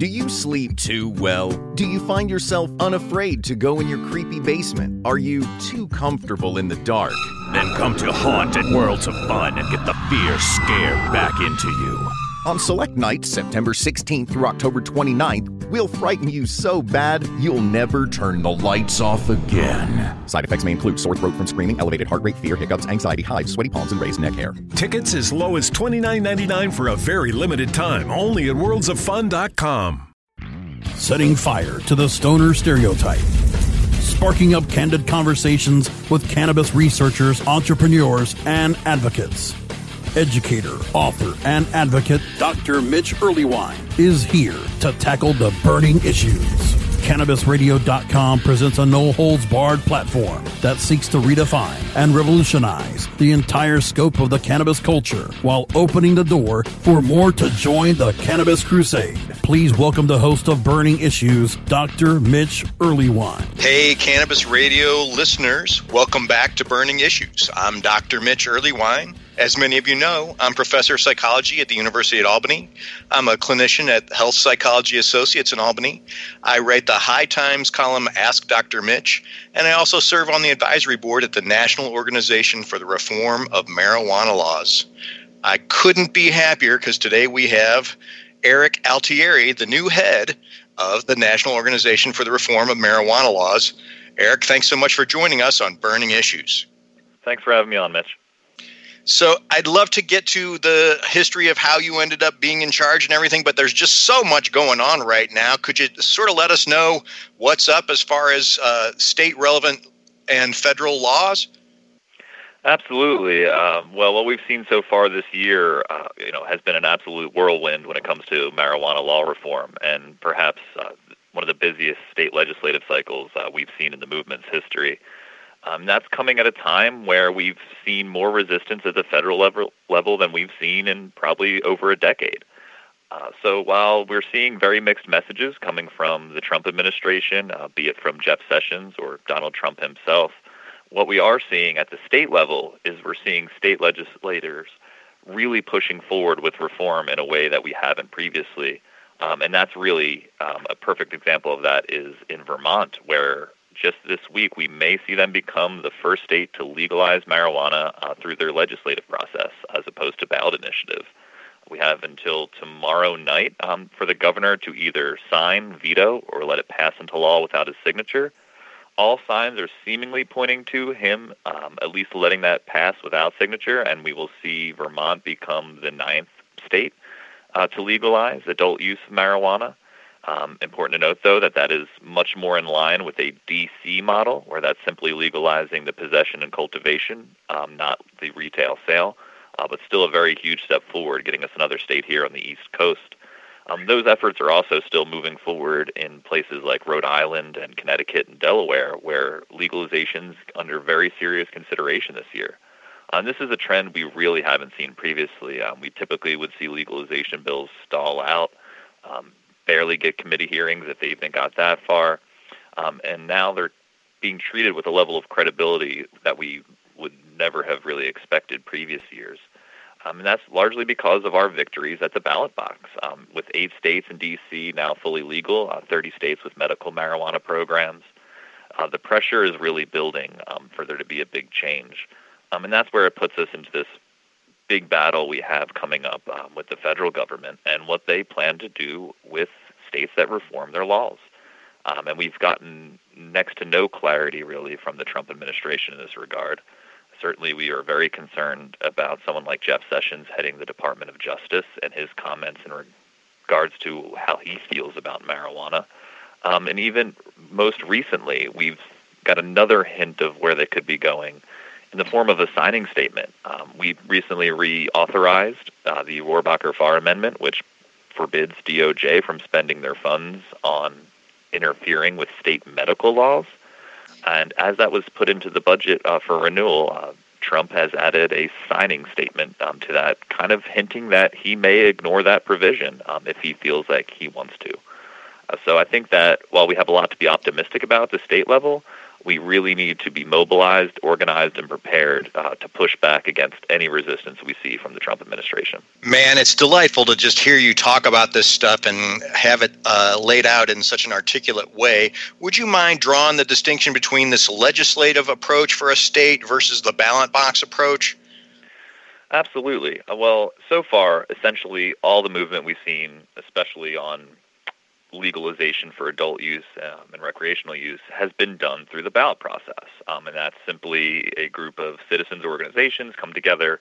Do you sleep too well? Do you find yourself unafraid to go in your creepy basement? Are you too comfortable in the dark? Then come to Haunted Worlds of Fun and get the fear scared back into you. On select nights, September 16th through October 29th, we'll frighten you so bad you'll never turn the lights off again. Side effects may include sore throat from screaming, elevated heart rate, fear, hiccups, anxiety, hives, sweaty palms, and raised neck hair. Tickets as low as $29.99 for a very limited time, only at worldsoffun.com. Setting fire to the stoner stereotype. Sparking up candid conversations with cannabis researchers, entrepreneurs, and advocates educator, author, and advocate Dr. Mitch Earleywine, is here to tackle the burning issues. CannabisRadio.com presents a no holds barred platform that seeks to redefine and revolutionize the entire scope of the cannabis culture while opening the door for more to join the cannabis crusade. Please welcome the host of Burning Issues, Dr. Mitch Earleywine. Hey, Cannabis Radio listeners, welcome back to Burning Issues. I'm Dr. Mitch Earleywine. As many of you know, I'm professor of psychology at the University at Albany. I'm a clinician at Health Psychology Associates in Albany. I write the High Times column Ask Dr. Mitch, and I also serve on the advisory board at the National Organization for the Reform of Marijuana Laws. I couldn't be happier because today we have Erik Altieri, the new head of the National Organization for the Reform of Marijuana Laws. Erik, thanks so much for joining us on Burning Issues. Thanks for having me on, Mitch. So I'd love to get to the history of how you ended up being in charge and everything, but there's just so much going on right now. Could you sort of let us know what's up as far as uh, state relevant and federal laws? Absolutely. Um, well, what we've seen so far this year, uh, you know, has been an absolute whirlwind when it comes to marijuana law reform, and perhaps uh, one of the busiest state legislative cycles uh, we've seen in the movement's history. Um, that's coming at a time where we've seen more resistance at the federal level, level than we've seen in probably over a decade. Uh, so while we're seeing very mixed messages coming from the Trump administration, uh, be it from Jeff Sessions or Donald Trump himself, what we are seeing at the state level is we're seeing state legislators really pushing forward with reform in a way that we haven't previously. Um, and that's really um, a perfect example of that is in Vermont, where just this week, we may see them become the first state to legalize marijuana uh, through their legislative process as opposed to ballot initiative. We have until tomorrow night um, for the governor to either sign, veto, or let it pass into law without his signature. All signs are seemingly pointing to him um, at least letting that pass without signature, and we will see Vermont become the ninth state uh, to legalize adult use of marijuana. Um, important to note, though, that that is much more in line with a DC model, where that's simply legalizing the possession and cultivation, um, not the retail sale, uh, but still a very huge step forward, getting us another state here on the East Coast. Um, those efforts are also still moving forward in places like Rhode Island and Connecticut and Delaware, where legalization's under very serious consideration this year. Um, this is a trend we really haven't seen previously. Um, we typically would see legalization bills stall out um, barely get committee hearings if they even got that far. Um, and now they're being treated with a level of credibility that we would never have really expected previous years. Um, and that's largely because of our victories at the ballot box. Um, with eight states in D.C. now fully legal, uh, 30 states with medical marijuana programs, uh, the pressure is really building um, for there to be a big change. Um, and that's where it puts us into this big battle we have coming up um, with the federal government and what they plan to do with states that reform their laws. Um, and we've gotten next to no clarity really from the Trump administration in this regard. Certainly, we are very concerned about someone like Jeff Sessions heading the Department of Justice and his comments in regards to how he feels about marijuana. Um, and even most recently, we've got another hint of where they could be going in the form of a signing statement. Um, we recently reauthorized uh, the Rohrabacher-Farr Amendment, which forbids DOJ from spending their funds on interfering with state medical laws. And as that was put into the budget uh, for renewal, uh, Trump has added a signing statement um, to that, kind of hinting that he may ignore that provision um, if he feels like he wants to. Uh, so I think that while we have a lot to be optimistic about at the state level, we really need to be mobilized, organized, and prepared uh, to push back against any resistance we see from the Trump administration. Man, it's delightful to just hear you talk about this stuff and have it uh, laid out in such an articulate way. Would you mind drawing the distinction between this legislative approach for a state versus the ballot box approach? Absolutely. Uh, well, so far, essentially all the movement we've seen, especially on legalization for adult use um, and recreational use has been done through the ballot process. Um, and that's simply a group of citizens organizations come together,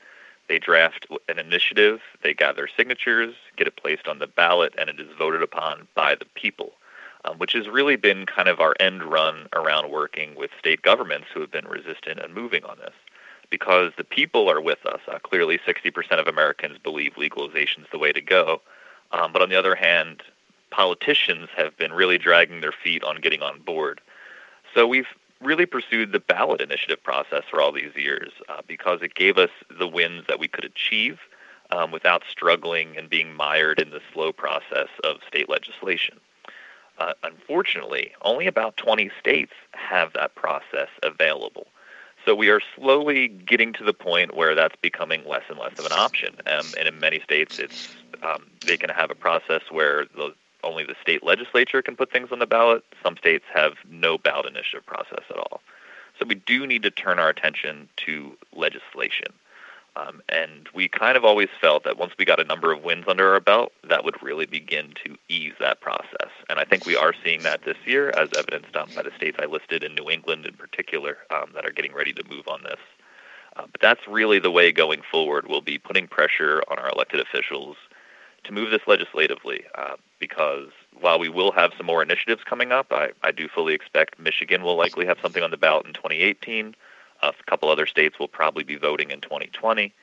they draft an initiative, they gather signatures, get it placed on the ballot, and it is voted upon by the people. Um, which has really been kind of our end run around working with state governments who have been resistant and moving on this. Because the people are with us. Uh, clearly, 60% of Americans believe legalization is the way to go. Um, but on the other hand, politicians have been really dragging their feet on getting on board. So we've really pursued the ballot initiative process for all these years uh, because it gave us the wins that we could achieve um, without struggling and being mired in the slow process of state legislation. Uh, unfortunately, only about 20 states have that process available. So we are slowly getting to the point where that's becoming less and less of an option. Um, and in many states, it's um, they can have a process where the only the state legislature can put things on the ballot. Some states have no ballot initiative process at all. So we do need to turn our attention to legislation. Um, and we kind of always felt that once we got a number of wins under our belt, that would really begin to ease that process. And I think we are seeing that this year, as evidenced um, by the states I listed in New England in particular um, that are getting ready to move on this. Uh, but that's really the way going forward. We'll be putting pressure on our elected officials to move this legislatively uh, because while we will have some more initiatives coming up, I, I do fully expect Michigan will likely have something on the ballot in 2018. Uh, a couple other states will probably be voting in 2020.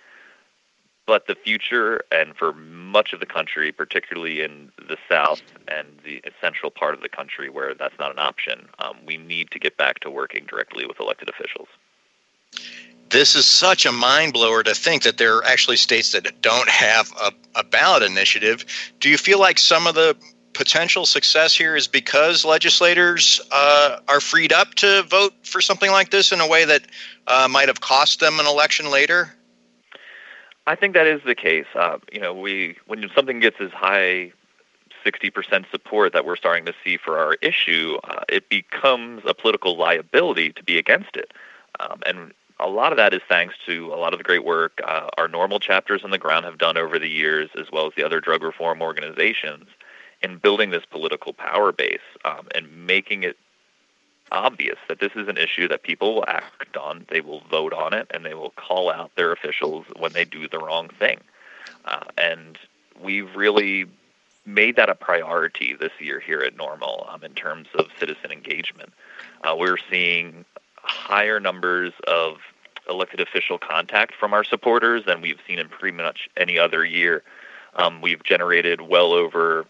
But the future, and for much of the country, particularly in the South and the central part of the country where that's not an option, um, we need to get back to working directly with elected officials this is such a mind blower to think that there are actually states that don't have a, a, ballot initiative. Do you feel like some of the potential success here is because legislators uh, are freed up to vote for something like this in a way that uh, might have cost them an election later? I think that is the case. Uh, you know, we when something gets as high 60% support that we're starting to see for our issue, uh, it becomes a political liability to be against it. Um, and a lot of that is thanks to a lot of the great work uh, our NORML chapters on the ground have done over the years, as well as the other drug reform organizations, in building this political power base um, and making it obvious that this is an issue that people will act on, they will vote on it, and they will call out their officials when they do the wrong thing. Uh, and we've really made that a priority this year here at NORML um, in terms of citizen engagement. Uh, we're seeing higher numbers of elected official contact from our supporters than we've seen in pretty much any other year. Um, we've generated well over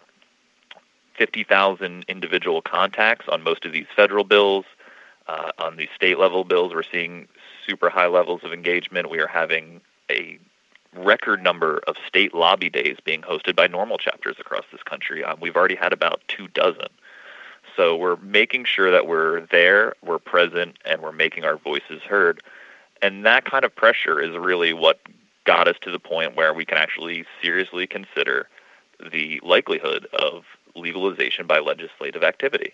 50,000 individual contacts on most of these federal bills. Uh, on these state level bills, we're seeing super high levels of engagement. We are having a record number of state lobby days being hosted by NORML chapters across this country. Um, we've already had about two dozen. So we're making sure that we're there, we're present, and we're making our voices heard. And that kind of pressure is really what got us to the point where we can actually seriously consider the likelihood of legalization by legislative activity.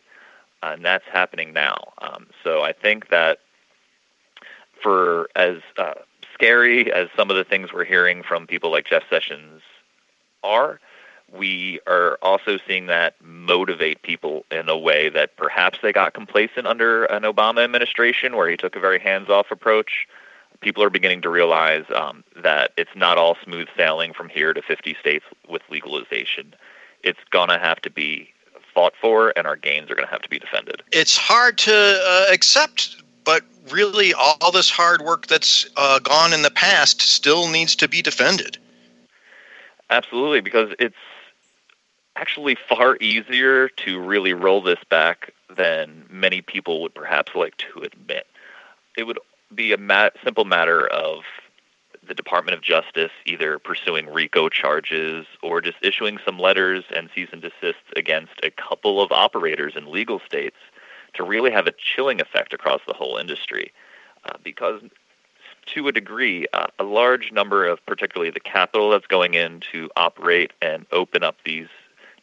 and that's happening now. Um, so I think that for as uh, scary as some of the things we're hearing from people like Jeff Sessions are, we are also seeing that motivate people in a way that perhaps they got complacent under an Obama administration where he took a very hands off approach. People are beginning to realize um, that it's not all smooth sailing from here to 50 states with legalization. It's going to have to be fought for, and our gains are going to have to be defended. It's hard to uh, accept, but really, all this hard work that's uh, gone in the past still needs to be defended. Absolutely, because it's actually far easier to really roll this back than many people would perhaps like to admit. It would be a mat- simple matter of the Department of Justice either pursuing RICO charges or just issuing some letters and cease and desists against a couple of operators in legal states to really have a chilling effect across the whole industry. Uh, because to a degree, uh, a large number of particularly the capital that's going in to operate and open up these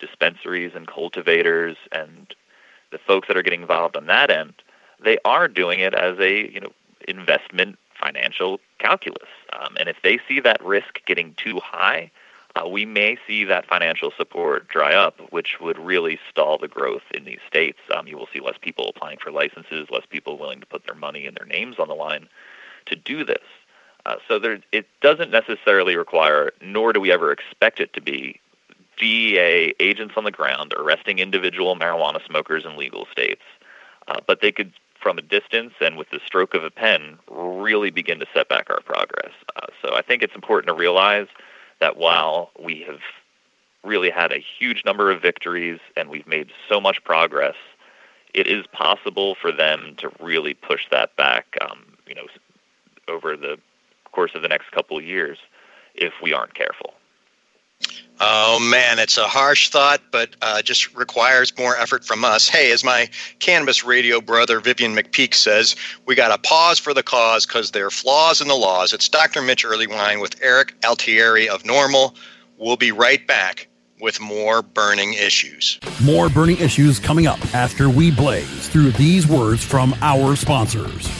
dispensaries and cultivators and the folks that are getting involved on that end, they are doing it as a you know investment financial calculus. Um, and if they see that risk getting too high, uh, we may see that financial support dry up, which would really stall the growth in these states. Um, you will see less people applying for licenses, less people willing to put their money and their names on the line to do this. Uh, so there, it doesn't necessarily require, nor do we ever expect it to be, DEA agents on the ground arresting individual marijuana smokers in legal states. Uh, but they could, from a distance and with the stroke of a pen, really begin to set back our progress. Uh, so I think it's important to realize that while we have really had a huge number of victories and we've made so much progress, it is possible for them to really push that back, um, you know, over the course of the next couple of years if we aren't careful. Oh man, it's a harsh thought, but uh, just requires more effort from us. Hey, as my cannabis radio brother Vivian McPeak says, we got to pause for the cause because there are flaws in the laws. It's Dr. Mitch Earleywine with Erik Altieri of NORML. We'll be right back with more burning issues. More burning issues coming up after we blaze through these words from our sponsors.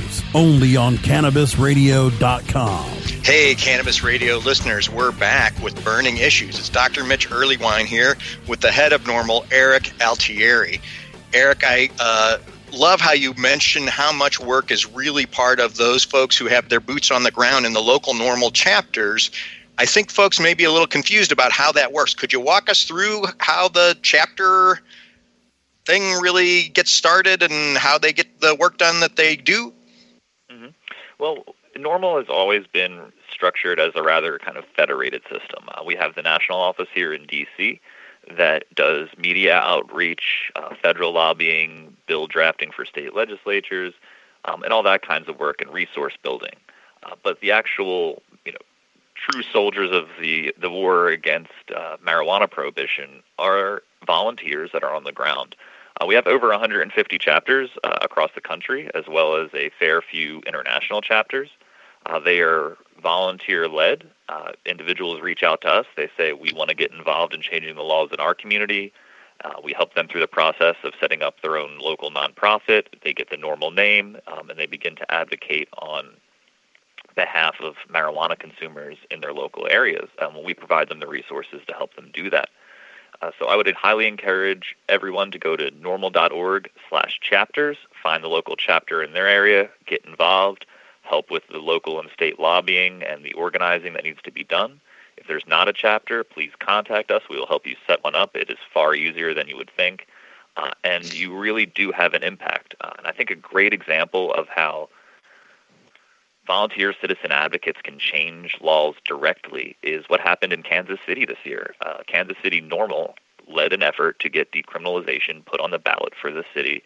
only on cannabisradio.com. Hey, Cannabis Radio listeners, we're back with Burning Issues. It's Dr. Mitch Earleywine here with the head of NORML, Erik Altieri. Erik, I uh, love how you mention how much work is really part of those folks who have their boots on the ground in the local NORML chapters. I think folks may be a little confused about how that works. Could you walk us through how the chapter thing really gets started and how they get the work done that they do? Well, NORML has always been structured as a rather kind of federated system. Uh, we have the national office here in D.C. that does media outreach, uh, federal lobbying, bill drafting for state legislatures, um, and all that kinds of work and resource building. Uh, but the actual, you know, true soldiers of the, the war against uh, marijuana prohibition are volunteers that are on the ground. Uh, we have over 150 chapters uh, across the country, as well as a fair few international chapters. Uh, they are volunteer led. Uh, individuals reach out to us. They say, We want to get involved in changing the laws in our community. Uh, we help them through the process of setting up their own local nonprofit. They get the NORML name, um, and they begin to advocate on behalf of marijuana consumers in their local areas. Um, we provide them the resources to help them do that. Uh, so I would highly encourage everyone to go to norml.org slash chapters, find the local chapter in their area, get involved, help with the local and state lobbying and the organizing that needs to be done. If there's not a chapter, please contact us. We will help you set one up. It is far easier than you would think. Uh, and you really do have an impact. Uh, and I think a great example of how volunteer citizen advocates can change laws directly is what happened in Kansas City this year. Uh, Kansas City NORML led an effort to get decriminalization put on the ballot for the city,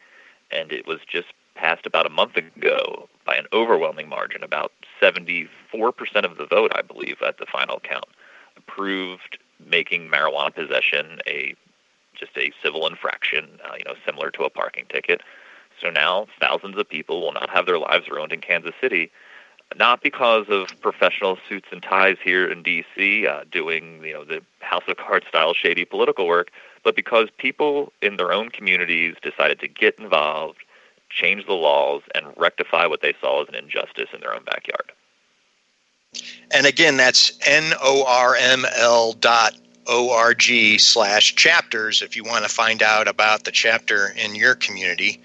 and it was just passed about a month ago by an overwhelming margin, about 74% of the vote, I believe, at the final count, approved making marijuana possession a just a civil infraction, uh, you know, similar to a parking ticket. So now thousands of people will not have their lives ruined in Kansas City not because of professional suits and ties here in D.C. Uh, doing you know the House of Cards style shady political work, but because people in their own communities decided to get involved, change the laws, and rectify what they saw as an injustice in their own backyard. And again, that's N-O-R-M-L dot O-R-G slash chapters if you want to find out about the chapter in your community.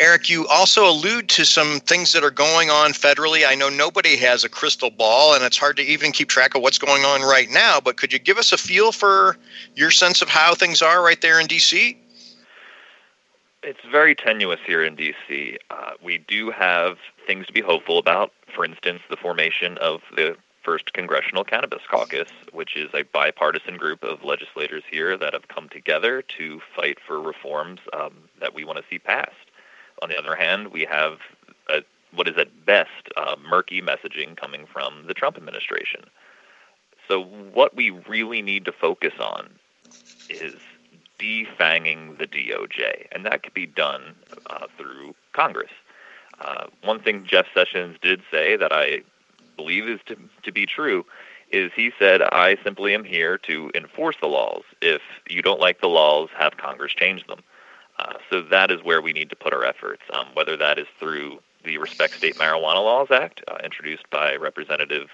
Erik, you also allude to some things that are going on federally. I know nobody has a crystal ball, and it's hard to even keep track of what's going on right now, but could you give us a feel for your sense of how things are right there in D.C.? It's very tenuous here in D.C. Uh, we do have things to be hopeful about. For instance, the formation of the First Congressional Cannabis Caucus, which is a bipartisan group of legislators here that have come together to fight for reforms um, that we want to see passed. On the other hand, we have a, what is at best uh, murky messaging coming from the Trump administration. So, what we really need to focus on is defanging the DOJ, and that could be done uh, through Congress. Uh, one thing Jeff Sessions did say that I believe is to, to be true is he said, I simply am here to enforce the laws. If you don't like the laws, have Congress change them. Uh, so that is where we need to put our efforts, um, whether that is through the Respect State Marijuana Laws Act, uh, introduced by Representative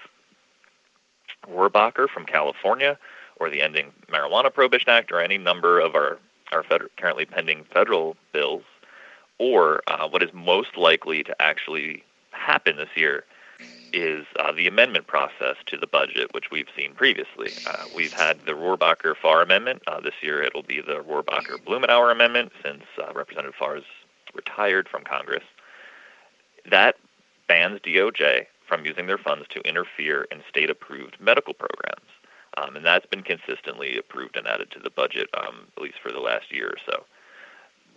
Rohrabacher from California, or the Ending Marijuana Prohibition Act, or any number of our, our currently pending federal bills, or uh, what is most likely to actually happen this year is uh, the amendment process to the budget, which we've seen previously. Uh, we've had the Rohrabacher Farr Amendment. Uh, this year it'll be the Rohrabacher Blumenauer Amendment since uh, Representative Farr is retired from Congress. That bans DOJ from using their funds to interfere in state approved medical programs. Um, and that's been consistently approved and added to the budget, um, at least for the last year or so.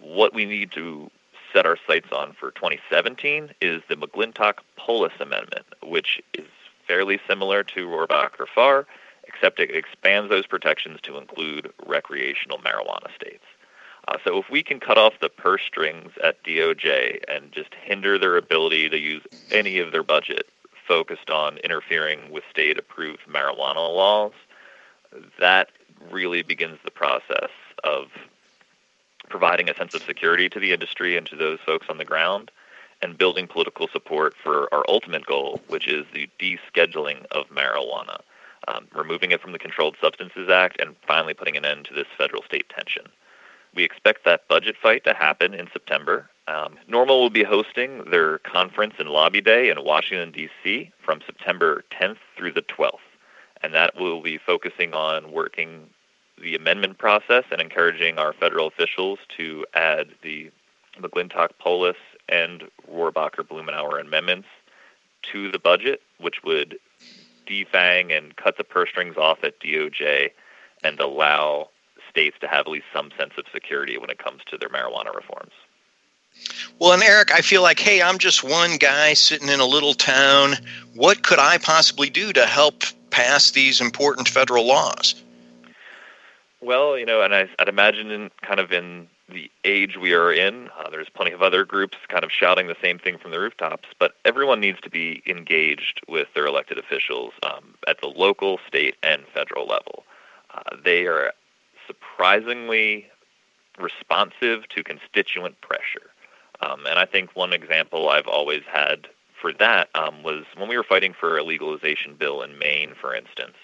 What we need to set our sights on for 2017 is the McClintock-Polis Amendment, which is fairly similar to Rohrabacher Farr, except it expands those protections to include recreational marijuana states. Uh, so if we can cut off the purse strings at DOJ and just hinder their ability to use any of their budget focused on interfering with state-approved marijuana laws, that really begins the process of providing a sense of security to the industry and to those folks on the ground, and building political support for our ultimate goal, which is the descheduling of marijuana, um, removing it from the Controlled Substances Act, and finally putting an end to this federal state tension. We expect that budget fight to happen in September. Um, NORML will be hosting their conference and lobby day in Washington, D.C. from September 10th through the 12th. And that will be focusing on working the amendment process and encouraging our federal officials to add the McClintock Polis and Rohrabacher Blumenauer amendments to the budget, which would defang and cut the purse strings off at DOJ and allow states to have at least some sense of security when it comes to their marijuana reforms. Well, and Erik, I feel like, hey, I'm just one guy sitting in a little town. What could I possibly do to help pass these important federal laws? Well, you know, and I, would imagine in kind of in the age we are in, uh, there's plenty of other groups kind of shouting the same thing from the rooftops, but everyone needs to be engaged with their elected officials um, at the local, state, and federal level. Uh, they are surprisingly responsive to constituent pressure. Um, and I think one example I've always had for that um, was when we were fighting for a legalization bill in Maine, for instance.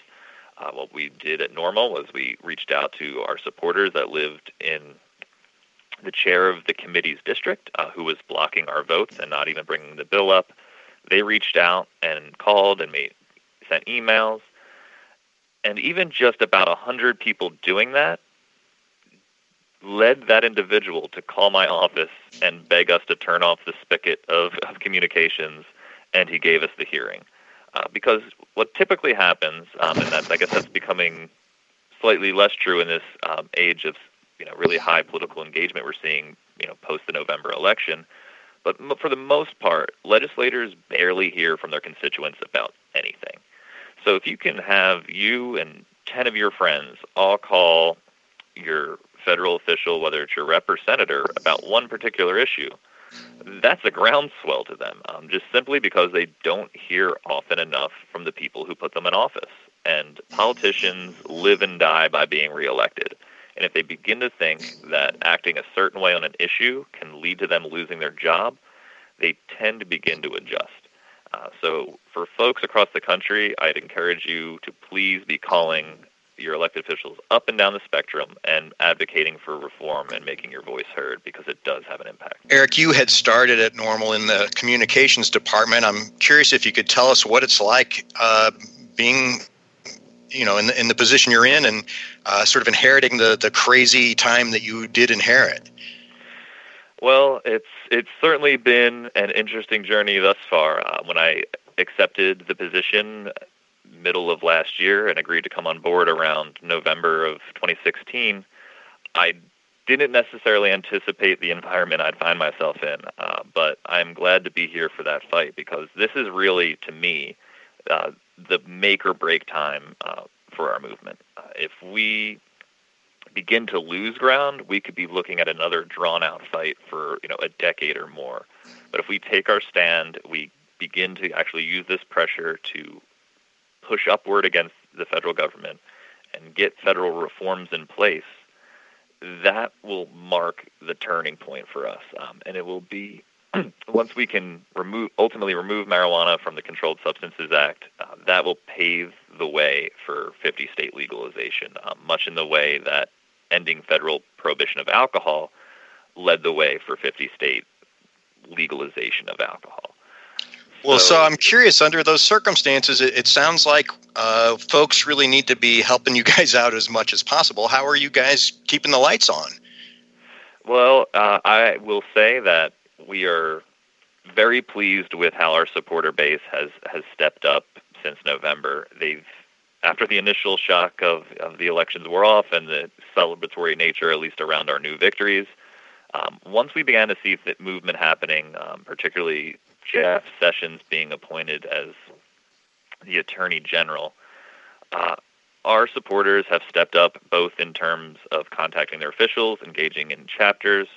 Uh, what we did at NORML was we reached out to our supporters that lived in the chair of the committee's district, uh, who was blocking our votes and not even bringing the bill up. They reached out and called and made sent emails, and even just about a hundred people doing that led that individual to call my office and beg us to turn off the spigot of, of communications, and he gave us the hearing. Uh, because what typically happens, um, and that's, I guess that's becoming slightly less true in this um, age of you know really high political engagement we're seeing you know post the November election. But for the most part, legislators barely hear from their constituents about anything. So if you can have you and 10 of your friends all call your federal official, whether it's your rep or senator, about one particular issue, that's a groundswell to them, um, just simply because they don't hear often enough from the people who put them in office. And politicians live and die by being reelected. And if they begin to think that acting a certain way on an issue can lead to them losing their job, they tend to begin to adjust. Uh, so, for folks across the country, I'd encourage you to please be calling your elected officials up and down the spectrum and advocating for reform and making your voice heard because it does have an impact. Erik, you had started at NORML in the communications department. I'm curious if you could tell us what it's like uh, being you know in the, in the position you're in and uh, sort of inheriting the the crazy time that you did inherit well it's it's certainly been an interesting journey thus far uh, when i accepted the position middle of last year and agreed to come on board around November of 2016, I didn't necessarily anticipate the environment I'd find myself in, uh, but I'm glad to be here for that fight because this is really, to me, uh, the make or break time uh, for our movement. Uh, if we begin to lose ground, we could be looking at another drawn out fight for you know a decade or more. But if we take our stand, we begin to actually use this pressure to push upward against the federal government and get federal reforms in place, that will mark the turning point for us. Um, and it will be once we can remove ultimately remove marijuana from the Controlled Substances Act, uh, that will pave the way for 50 state legalization, um, much in the way that ending federal prohibition of alcohol led the way for 50 state legalization of alcohol. Well, so, so, I'm curious. Under those circumstances, it, it sounds like uh, folks really need to be helping you guys out as much as possible. How are you guys keeping the lights on? Well, uh, I will say that we are very pleased with how our supporter base has has stepped up since November. They've after the initial shock of, of the elections were off and the celebratory nature, at least around our new victories, um, once we began to see the movement happening, um, particularly Jeff Sessions being appointed as the Attorney General, uh, our supporters have stepped up both in terms of contacting their officials, engaging in chapters,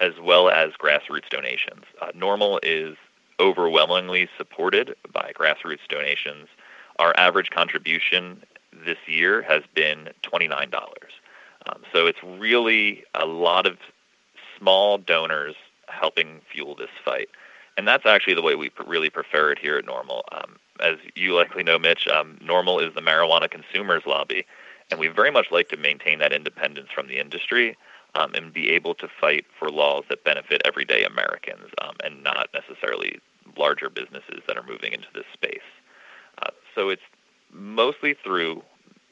as well as grassroots donations. Uh, NORML is overwhelmingly supported by grassroots donations. Our average contribution this year has been $29. Um, so it's really a lot of small donors helping fuel this fight and that's actually the way we really prefer it here at NORML. Um, as you likely know, Mitch, um, NORML is the marijuana consumers lobby, and we very much like to maintain that independence from the industry um, and be able to fight for laws that benefit everyday Americans um, and not necessarily larger businesses that are moving into this space. Uh, so it's mostly through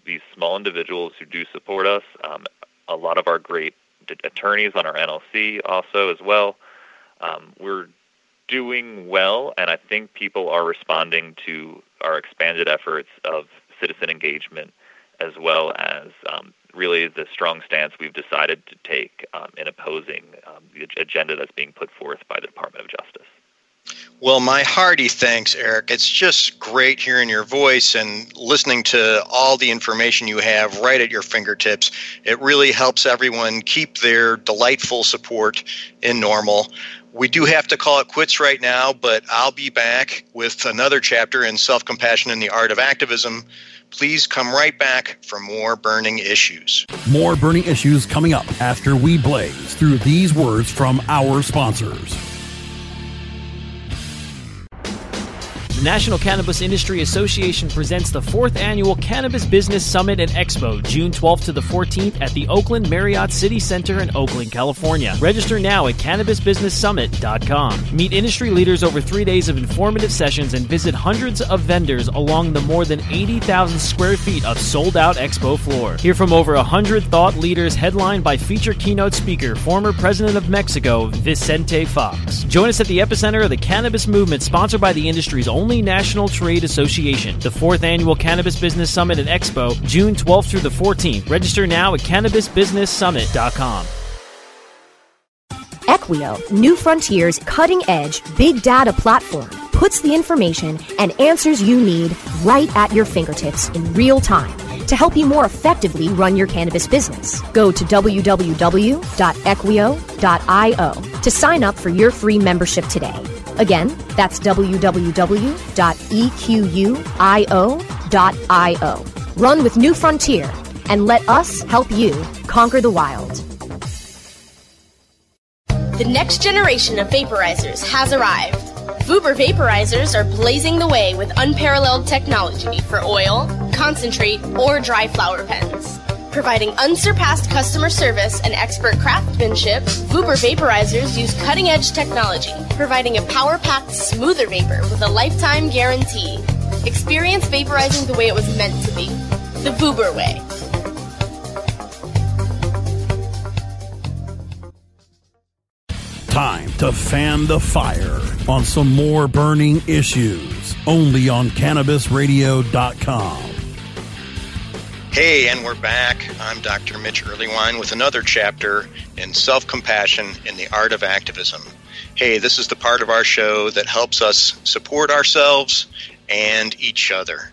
these small individuals who do support us. Um, a lot of our great attorneys on our NLC also as well. Um, we're doing well, and I think people are responding to our expanded efforts of citizen engagement as well as um, really the strong stance we've decided to take um, in opposing um, the agenda that's being put forth by the Department of Justice. Well, my hearty thanks, Erik. It's just great hearing your voice and listening to all the information you have right at your fingertips. It really helps everyone keep their delightful support in NORML. We do have to call it quits right now, but I'll be back with another chapter in Self Compassion and the Art of Activism. Please come right back for more burning issues. More burning issues coming up after we blaze through these words from our sponsors. National Cannabis Industry Association presents the fourth annual Cannabis Business Summit and Expo, June 12th to the 14th at the Oakland Marriott City Center in Oakland, California. Register now at cannabisbusinesssummit.com. Meet industry leaders over three days of informative sessions and visit hundreds of vendors along the more than 80,000 square feet of sold out expo floor. Hear from over 100 thought leaders headlined by feature keynote speaker, former President of Mexico, Vicente Fox. Join us at the epicenter of the cannabis movement, sponsored by the industry's only national trade association. The fourth annual Cannabis Business Summit and Expo, June 12th through the 14th. Register now at cannabisbusinesssummit.com. Equio, New Frontiers cutting edge big data platform, puts the information and answers you need right at your fingertips in real time to help you more effectively run your cannabis business. Go to www.equio.io to sign up for your free membership today. Again, that's www.equio.io. Run with New Frontier and let us help you conquer the wild. The next generation of vaporizers has arrived. Vuber vaporizers are blazing the way with unparalleled technology for oil, concentrate, or dry flower pens. Providing unsurpassed customer service and expert craftsmanship, Vuber vaporizers use cutting edge technology, providing a power packed, smoother vapor with a lifetime guarantee. Experience vaporizing the way it was meant to be the Vuber way. Time to fan the fire on some more burning issues only on CannabisRadio.com. Hey, and we're back. I'm Dr. Mitch Earleywine with another chapter in Self Compassion in the Art of Activism. Hey, this is the part of our show that helps us support ourselves and each other.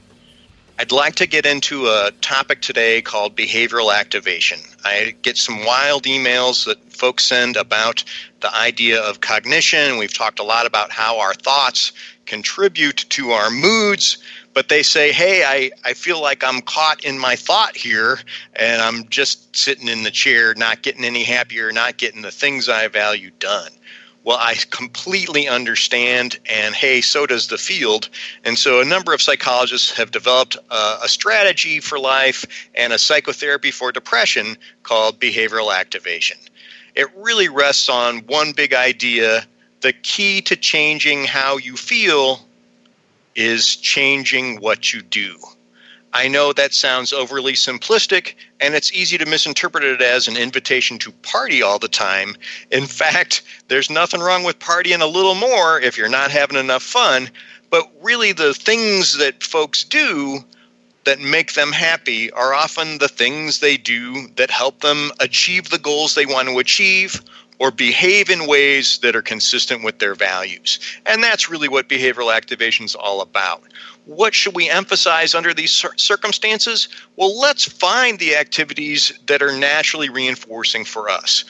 I'd like to get into a topic today called behavioral activation. I get some wild emails that folks send about the idea of cognition. We've talked a lot about how our thoughts contribute to our moods, but they say, hey, I, I feel like I'm caught in my thought here, and I'm just sitting in the chair, not getting any happier, not getting the things I value done. Well, I completely understand, and hey, so does the field. And so, a number of psychologists have developed a strategy for life and a psychotherapy for depression called behavioral activation. It really rests on one big idea the key to changing how you feel is changing what you do. I know that sounds overly simplistic, and it's easy to misinterpret it as an invitation to party all the time. In fact, there's nothing wrong with partying a little more if you're not having enough fun, but really the things that folks do that make them happy are often the things they do that help them achieve the goals they want to achieve or behave in ways that are consistent with their values. And that's really what behavioral activation is all about. What should we emphasize under these circumstances? Well, let's find the activities that are naturally reinforcing for us.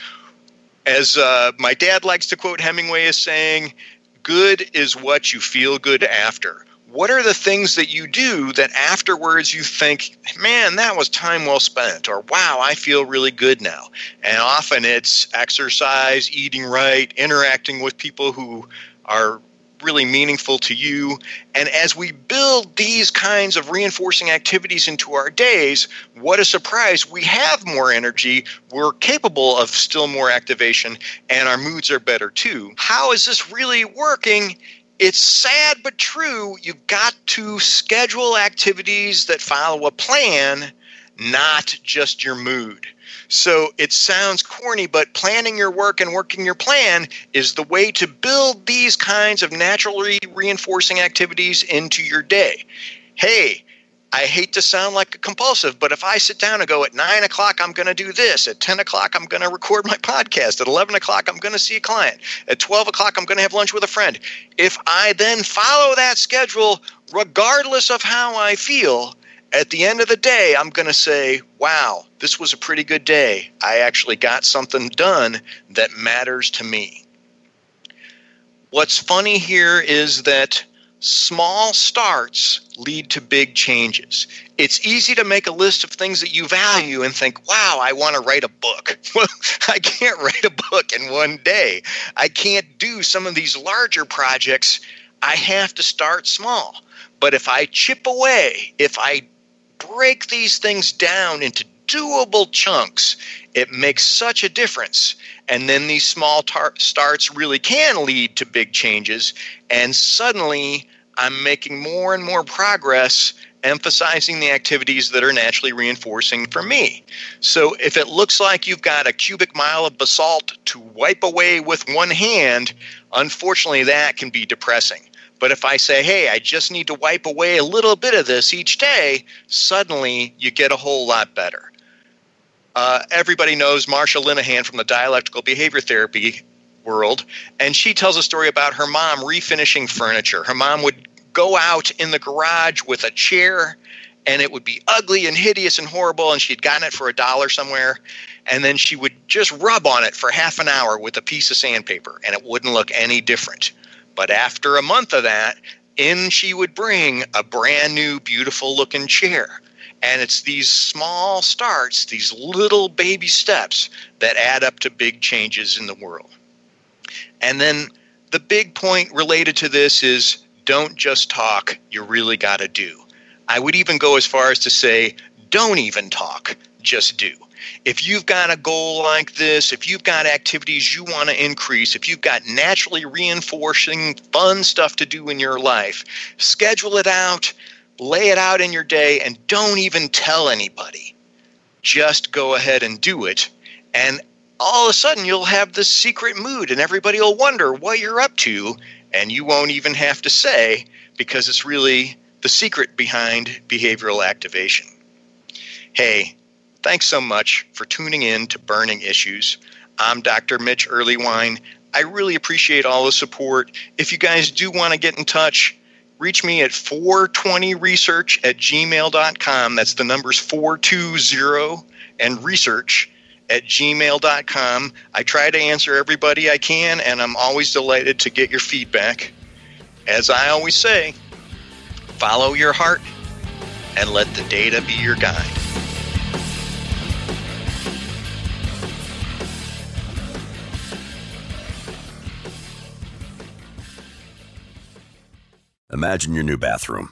As uh, my dad likes to quote Hemingway as saying, good is what you feel good after. What are the things that you do that afterwards you think, man, that was time well spent, or wow, I feel really good now? And often it's exercise, eating right, interacting with people who are really meaningful to you. And as we build these kinds of reinforcing activities into our days, what a surprise! We have more energy, we're capable of still more activation, and our moods are better too. How is this really working? It's sad but true. You've got to schedule activities that follow a plan, not just your mood. So it sounds corny, but planning your work and working your plan is the way to build these kinds of naturally reinforcing activities into your day. Hey, I hate to sound like a compulsive, but if I sit down and go at nine o'clock, I'm going to do this. At 10 o'clock, I'm going to record my podcast. At 11 o'clock, I'm going to see a client. At 12 o'clock, I'm going to have lunch with a friend. If I then follow that schedule, regardless of how I feel, at the end of the day, I'm going to say, wow, this was a pretty good day. I actually got something done that matters to me. What's funny here is that small starts lead to big changes. It's easy to make a list of things that you value and think, wow, I want to write a book. Well, I can't write a book in one day. I can't do some of these larger projects I have to start small. But if I chip away, if I break these things down into doable chunks, it makes such a difference. And then these small tar- starts really can lead to big changes. And suddenly I'm making more and more progress emphasizing the activities that are naturally reinforcing for me. So if it looks like you've got a cubic mile of basalt to wipe away with one hand, unfortunately that can be depressing. But if I say, hey, I just need to wipe away a little bit of this each day, suddenly you get a whole lot better. Uh, everybody knows Marsha Linehan from the dialectical behavior therapy world, and she tells a story about her mom refinishing furniture. Her mom would go out in the garage with a chair and it would be ugly and hideous and horrible and she'd gotten it for a dollar somewhere and then she would just rub on it for half an hour with a piece of sandpaper and it wouldn't look any different. But after a month of that in she would bring a brand new beautiful looking chair. And it's these small starts these little baby steps that add up to big changes in the world and then the big point related to this is don't just talk, you really got to do. I would even go as far as to say, don't even talk, just do. If you've got a goal like this, if you've got activities you want to increase, if you've got naturally reinforcing fun stuff to do in your life, schedule it out, lay it out in your day, and don't even tell anybody. Just go ahead and do it. And all of a sudden, you'll have this secret mood, and everybody will wonder what you're up to and you won't even have to say because it's really the secret behind behavioral activation. Hey, thanks so much for tuning in to Burning Issues. I'm Dr. Mitch Earleywine. I really appreciate all the support. If you guys do want to get in touch, reach me at 420research at gmail.com. That's the numbers 420 and research at gmail.com. I try to answer everybody I can, and I'm always delighted to get your feedback. As I always say, follow your heart and let the data be your guide. Imagine your new bathroom